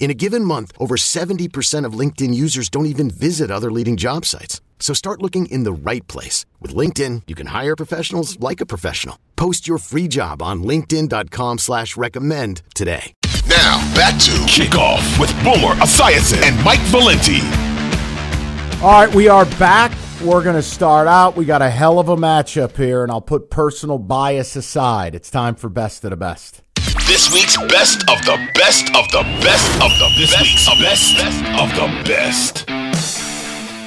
In a given month, over 70% of LinkedIn users don't even visit other leading job sites. So start looking in the right place. With LinkedIn, you can hire professionals like a professional. Post your free job on linkedin.com slash recommend today. Now, back to Kickoff with Boomer Esiason and Mike Valenti. All right, we are back. We're going to start out. We got a hell of a matchup here, and I'll put personal bias aside. It's time for best of the best. This week's best of the best of the best of the this best week's of best, best of the best.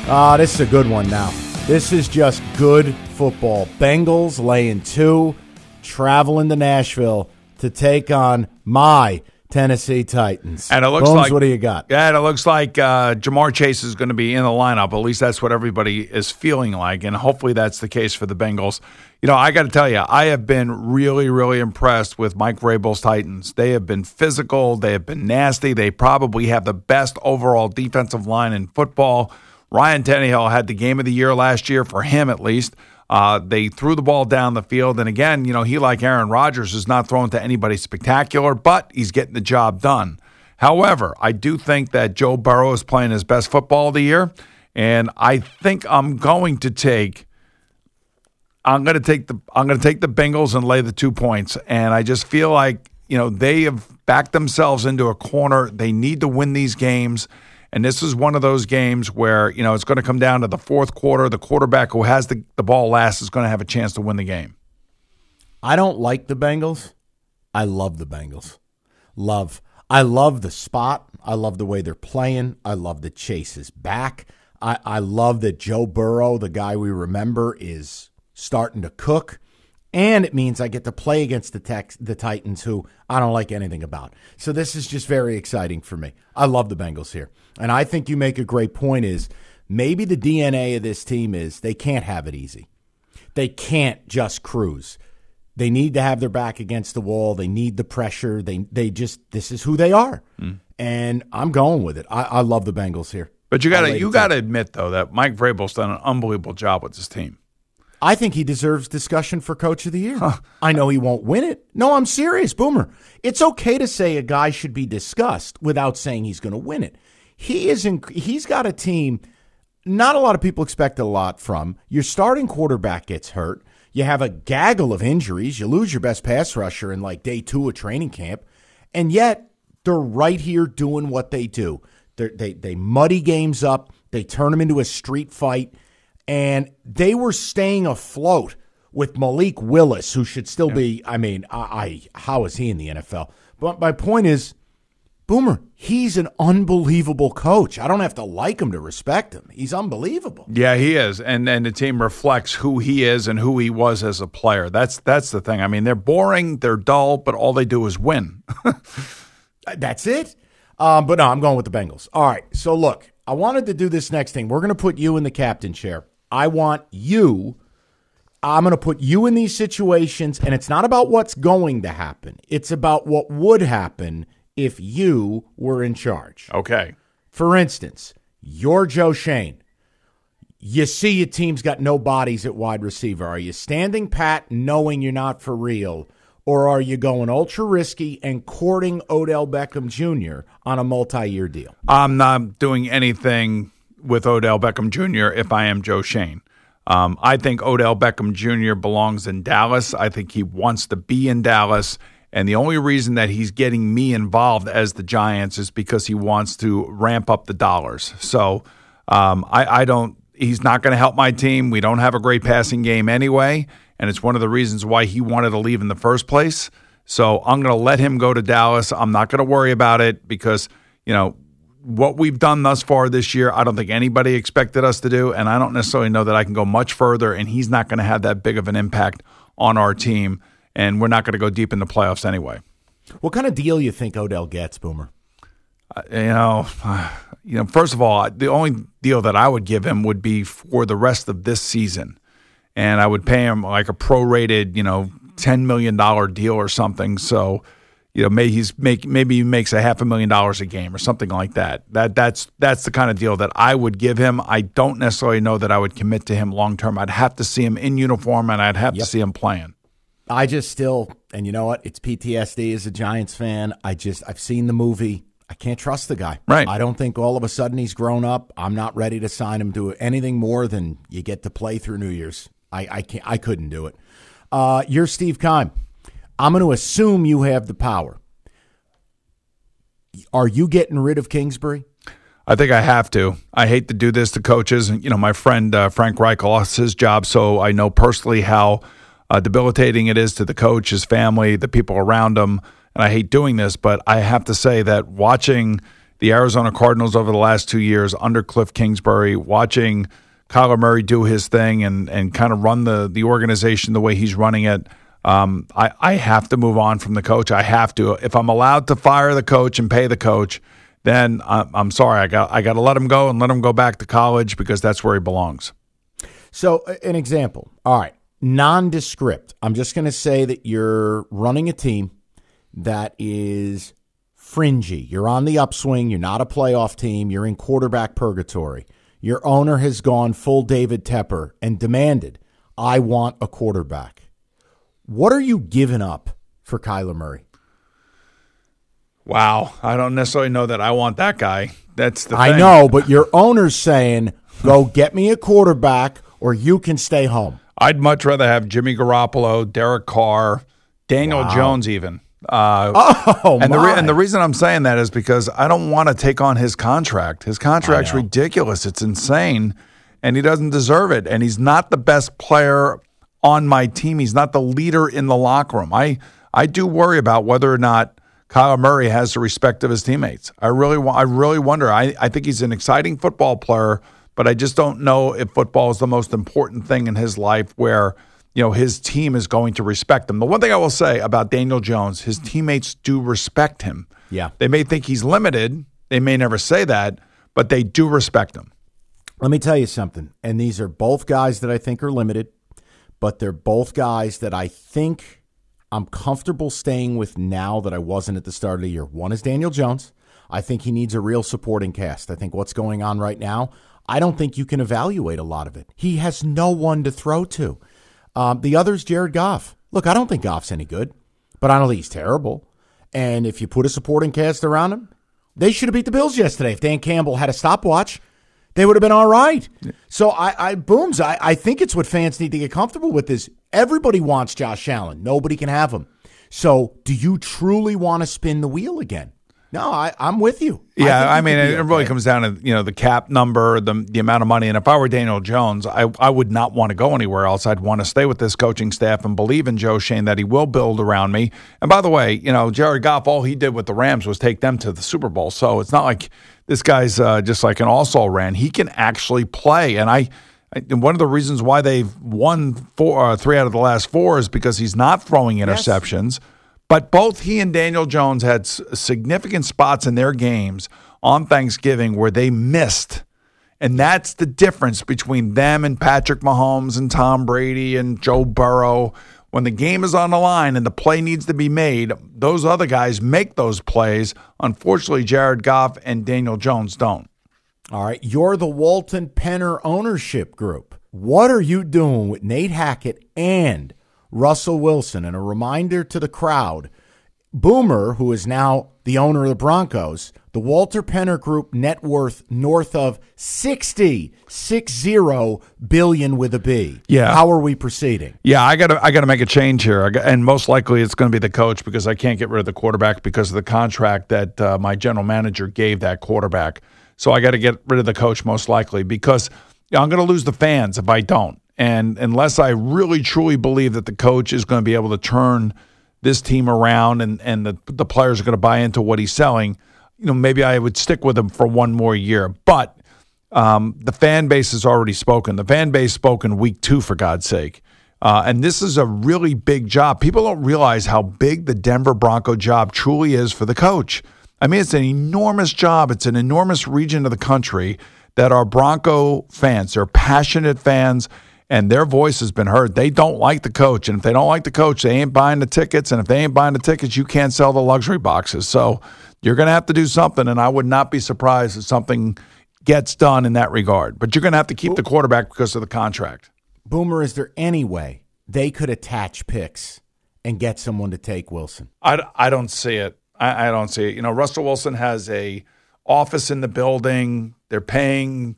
Ah, this is a good one now. This is just good football. Bengals laying two, traveling to Nashville to take on my Tennessee Titans. And it looks Bones, like what do you got? Yeah, and it looks like uh, Ja'Marr Chase is going to be in the lineup. At least that's what everybody is feeling like, and hopefully that's the case for the Bengals. You know, I got to tell you, I have been really, really impressed with Mike Vrabel's Titans. They have been physical, they have been nasty. They probably have the best overall defensive line in football. Ryan Tannehill had the game of the year last year for him, at least. Uh, they threw the ball down the field. And again, you know, he, like Aaron Rodgers, is not throwing to anybody spectacular, but he's getting the job done. However, I do think that Joe Burrow is playing his best football of the year. And I think I'm going to take. I'm going to take the I'm going to take the Bengals and lay the two points, and I just feel like you know they have backed themselves into a corner. They need to win these games, and this is one of those games where you know it's going to come down to the fourth quarter. The quarterback who has the, the ball last is going to have a chance to win the game. I don't like the Bengals. I love the Bengals. Love. I love the spot. I love the way they're playing. I love the Chase is back. I, I love that Joe Burrow, the guy we remember, is starting to cook. And it means I get to play against the Tex, the Titans, who I don't like anything about. So this is just very exciting for me. I love the Bengals here, and I think you make a great point. Is maybe the DNA of this team is they can't have it easy. They can't just cruise. They need to have their back against the wall. They need the pressure. They they just this is who they are, and I'm going with it. I, I love the Bengals here. But you gotta you got to admit though that Mike Vrabel's done an unbelievable job with this team. I think he deserves discussion for coach of the year. I know he won't win it. No, I'm serious, Boomer. It's okay to say a guy should be discussed without saying he's going to win it. He is in, he's got a team not a lot of people expect a lot from. Your starting quarterback gets hurt. You have a gaggle of injuries. You lose your best pass rusher in like day 2 of training camp. And yet they're right here doing what they do. They're, they they muddy games up. They turn them into a street fight and they were staying afloat with Malik Willis, who should still be. I mean, I, I how is he in the NFL? But my point is, Boomer, he's an unbelievable coach. I don't have to like him to respect him. He's unbelievable. Yeah, he is, and and the team reflects who he is and who he was as a player. That's that's the thing. I mean, they're boring, they're dull, but all they do is win. That's it. Um, but no, I'm going with the Bengals. All right. So look, I wanted to do this next thing. We're going to put you in the captain chair. I want you. I'm going to put you in these situations, and it's not about what's going to happen. It's about what would happen if you were in charge. okay. For instance, you're Joe Schoen. You see your team's got no bodies at wide receiver. Are you standing pat knowing you're not for real? Or are you going ultra risky and courting Odell Beckham Jr. on a multi year deal? I'm not doing anything with Odell Beckham Jr. if I am Joe Schoen. Um, I think Odell Beckham Jr. belongs in Dallas. I think he wants to be in Dallas. And the only reason that he's getting me involved as the Giants is because he wants to ramp up the dollars. So um, I, I don't, he's not going to help my team. We don't have a great passing game anyway. And it's one of the reasons why he wanted to leave in the first place. So I'm going to let him go to Dallas. I'm not going to worry about it because, you know, what we've done thus far this year, I don't think anybody expected us to do. And I don't necessarily know that I can go much further. And he's not going to have that big of an impact on our team. And we're not going to go deep in the playoffs anyway. What kind of deal you think Odell gets, Boomer? Uh, you know, uh, you know. First of all, the only deal that I would give him would be for the rest of this season, and I would pay him like a prorated, you know, ten million dollar deal or something. So, you know, maybe he's make maybe he makes a half a million dollars a game or something like that. That that's that's the kind of deal that I would give him. I don't necessarily know that I would commit to him long term. I'd have to see him in uniform and I'd have yep. to see him playing. I just still, and you know what? It's PTSD as a Giants fan. I just I've seen the movie. I can't trust the guy. Right. I don't think all of a sudden he's grown up. I'm not ready to sign him to anything more than you get to play through New Year's. I I can't. I couldn't do it. Uh, you're Steve Keim. I'm going to assume you have the power. Are you getting rid of Kingsbury? I think I have to. I hate to do this to coaches. You know, my friend uh, Frank Reich lost his job, so I know personally how uh, debilitating it is to the coach, his family, the people around him. And I hate doing this, but I have to say that watching the Arizona Cardinals over the last two years under Cliff Kingsbury, watching Kyler Murray do his thing and and kind of run the the organization the way he's running it. Um, I, I have to move on from the coach. I have to. If I'm allowed to fire the coach and pay the coach, then I'm, I'm sorry. I got I got to let him go and let him go back to college because that's where he belongs. So, an example. All right, nondescript. I'm just going to say that you're running a team that is fringy. You're on the upswing. You're not a playoff team. You're in quarterback purgatory. Your owner has gone full David Tepper and demanded, I want a quarterback. What are you giving up for Kyler Murray? Wow. I don't necessarily know that I want that guy. That's the I thing. know, but your owner's saying, go get me a quarterback or you can stay home. I'd much rather have Jimmy Garoppolo, Derek Carr, Daniel wow. Jones, even. Uh, oh, and my. the re- and the reason I'm saying that is because I don't want to take on his contract. His contract's ridiculous. It's insane, and he doesn't deserve it. And he's not the best player on my team. He's not the leader in the locker room. I I do worry about whether or not Kyler Murray has the respect of his teammates. I really I really wonder. I, I think he's an exciting football player, but I just don't know if football is the most important thing in his life where – you know, his team is going to respect him. The one thing I will say about Daniel Jones, his teammates do respect him. Yeah. They may think he's limited. They may never say that, but they do respect him. Let me tell you something. And these are both guys that I think are limited, but they're both guys that I think I'm comfortable staying with now that I wasn't at the start of the year. One is Daniel Jones. I think he needs a real supporting cast. I think what's going on right now, I don't think you can evaluate a lot of it. He has no one to throw to. Um, the other is Jared Goff. Look, I don't think Goff's any good, but I don't think he's terrible. And if you put a supporting cast around him, they should have beat the Bills yesterday. If Dan Campbell had a stopwatch, they would have been all right. So I, I booms. I, I think it's what fans need to get comfortable with is everybody wants Josh Allen. Nobody can have him. So do you truly want to spin the wheel again? No, I, am with you. Yeah, I, I mean, it okay. really comes down to you know the cap number, the the amount of money, and if I were Daniel Jones, I I would not want to go anywhere else. I'd want to stay with this coaching staff and believe in Joe Schoen that he will build around me. And by the way, you know Jared Goff, all he did with the Rams was take them to the Super Bowl, so it's not like this guy's uh, just like an all ran. He can actually play, and I. And one of the reasons why they've won four, uh, three out of the last four is because he's not throwing interceptions. Yes but both he and Daniel Jones had significant spots in their games on Thanksgiving where they missed. And that's the difference between them and Patrick Mahomes and Tom Brady and Joe Burrow. When the game is on the line and the play needs to be made, those other guys make those plays. Unfortunately, Jared Goff and Daniel Jones don't. All right. You're the Walton Penner ownership group. What are you doing with Nate Hackett and Russell Wilson. And a reminder to the crowd Boomer, who is now the owner of the Broncos, the Walton Penner Group net worth north of 60, 60 billion with a B. Yeah. How are we proceeding? Yeah, I got to I got to make a change here. Got, and most likely it's going to be the coach because I can't get rid of the quarterback because of the contract that uh, my general manager gave that quarterback. So I got to get rid of the coach most likely because I'm going to lose the fans if I don't. And unless I really truly believe that the coach is going to be able to turn this team around and and the the players are going to buy into what he's selling, you know, maybe I would stick with him for one more year. But um, the fan base has already spoken. The fan base spoken week two, for God's sake. Uh, and this is a really big job. People don't realize how big the Denver Bronco job truly is for the coach. I mean, it's an enormous job. It's an enormous region of the country that are Bronco fans. They're passionate fans, and their voice has been heard. They don't like the coach. And if they don't like the coach, they ain't buying the tickets. And if they ain't buying the tickets, you can't sell the luxury boxes. So you're going to have to do something. And I would not be surprised if something gets done in that regard. But you're going to have to keep the quarterback because of the contract. Boomer, is there any way they could attach picks and get someone to take Wilson? I, I don't see it. I, I don't see it. You know, Russell Wilson has a office in the building. They're paying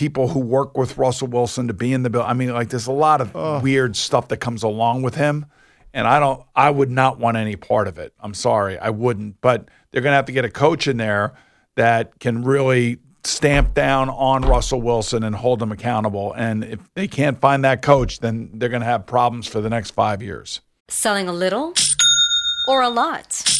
people who work with Russell Wilson to be in the bill. I mean, like there's a lot of weird stuff that comes along with him. And I don't I would not want any part of it. I'm sorry. I wouldn't. But they're gonna have to get a coach in there that can really stamp down on Russell Wilson and hold him accountable. And if they can't find that coach, then they're going to have problems for the next five years. Selling a little or a lot?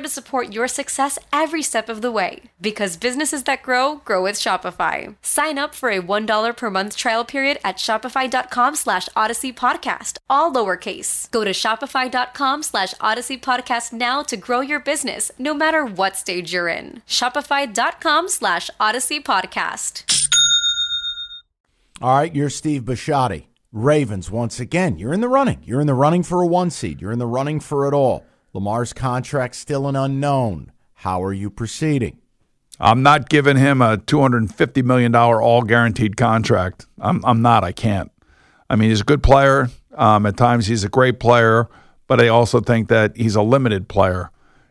to support your success every step of the way. Because businesses that grow, grow with Shopify. Sign up for a $1 per month trial period at shopify.com slash odyssey podcast, all lowercase. Go to shopify.com slash odyssey podcast now to grow your business no matter what stage you're in. Shopify.com slash odyssey podcast. All right, you're Steve Bisciotti. Ravens, once again, you're in the running. You're in the running for a one seed. You're in the running for it all. Lamar's contract still an unknown. How are you proceeding? I'm not giving him a $250 million all guaranteed contract. I'm, I'm not. I can't. I mean, he's a good player. Um, at times, he's a great player, but I also think that he's a limited player.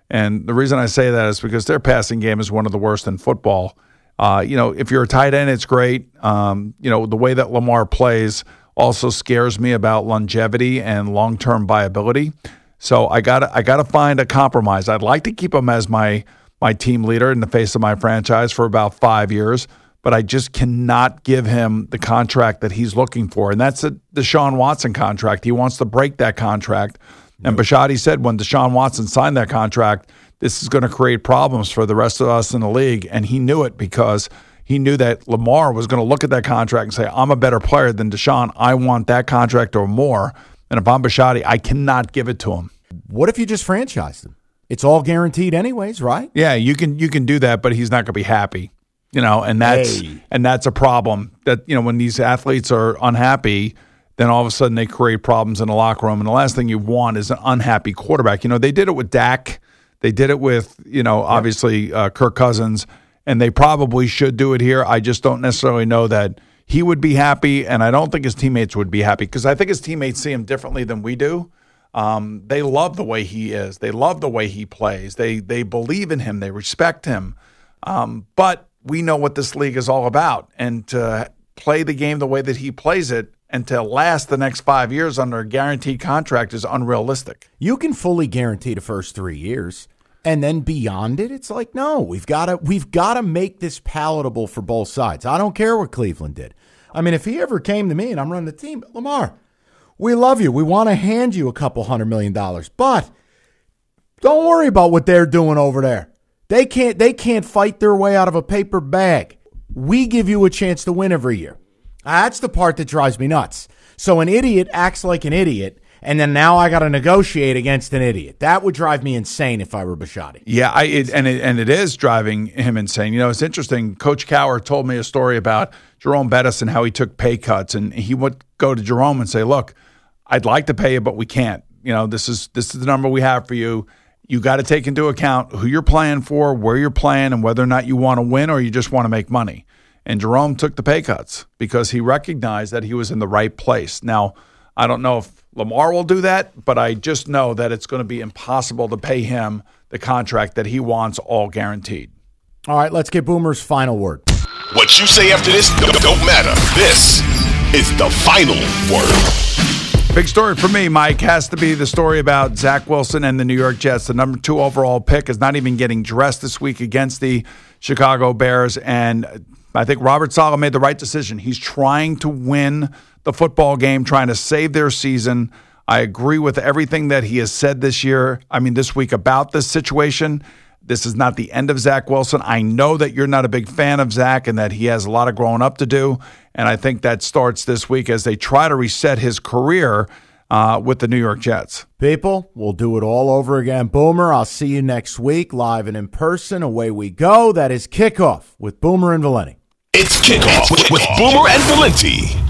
And the reason I say that is because their passing game is one of the worst in football. Uh, you know, if you're a tight end, it's great. Um, you know, the way that Lamar plays also scares me about longevity and long term viability. So I got I got to find a compromise. I'd like to keep him as my my team leader in the face of my franchise for about five years, but I just cannot give him the contract that he's looking for, and that's a Deshaun Watson contract. He wants to break that contract, and Bisciotti said when Deshaun Watson signed that contract, this is going to create problems for the rest of us in the league, and he knew it because he knew that Lamar was going to look at that contract and say, "I'm a better player than Deshaun. I want that contract or more." And if I'm Bisciotti, I cannot give it to him. What if you just franchise him? It's all guaranteed anyways, right? Yeah, you can you can do that, but he's not going to be happy, you know, and that's Hey. and that's a problem. That you know, when these athletes are unhappy, then all of a sudden they create problems in the locker room, and the last thing you want is an unhappy quarterback. You know, they did it with Dak, they did it with you know, obviously uh, Kirk Cousins, and they probably should do it here. I just don't necessarily know that he would be happy, and I don't think his teammates would be happy because I think his teammates see him differently than we do. Um, they love the way he is. They love the way he plays. They they believe in him. They respect him. Um, but we know what this league is all about, and to play the game the way that he plays it, and to last the next five years under a guaranteed contract is unrealistic. You can fully guarantee the first three years. And then beyond it, it's like, no, we've got to we've got to make this palatable for both sides. I don't care what Cleveland did. I mean, if he ever came to me and I'm running the team, Lamar, we love you. We want to hand you a couple hundred million dollars, but don't worry about what they're doing over there. They can't they can't fight their way out of a paper bag. We give you a chance to win every year. That's the part that drives me nuts. So an idiot acts like an idiot and then now I got to negotiate against an idiot. That would drive me insane if I were Bisciotti. Yeah, I it, and it, and it is driving him insane. You know, it's interesting. Coach Cowher told me a story about Jerome Bettis and how he took pay cuts, and he would go to Jerome and say, "Look, I'd like to pay you, but we can't. You know, this is this is the number we have for you." You got to take into account who you're playing for, where you're playing, and whether or not you want to win or you just want to make money. And Jerome took the pay cuts because he recognized that he was in the right place. Now, I don't know if Lamar will do that, but I just know that it's going to be impossible to pay him the contract that he wants all guaranteed. All right, let's get Boomer's final word. What you say after this don't matter. This is the final word. Big story for me, Mike, has to be the story about Zach Wilson and the New York Jets. The number two overall pick is not even getting dressed this week against the Chicago Bears. And I think Robert Saleh made the right decision. He's trying to win the football game, trying to save their season. I agree with everything that he has said this year. I mean, this week about this situation. This is not the end of Zach Wilson. I know that you're not a big fan of Zach and that he has a lot of growing up to do. And I think that starts this week as they try to reset his career uh, with the New York Jets. People, we'll do it all over again. Boomer, I'll see you next week, live and in person. Away we go. That is kickoff with Boomer and Valenti. It's kickoff with, with Boomer and Valenti.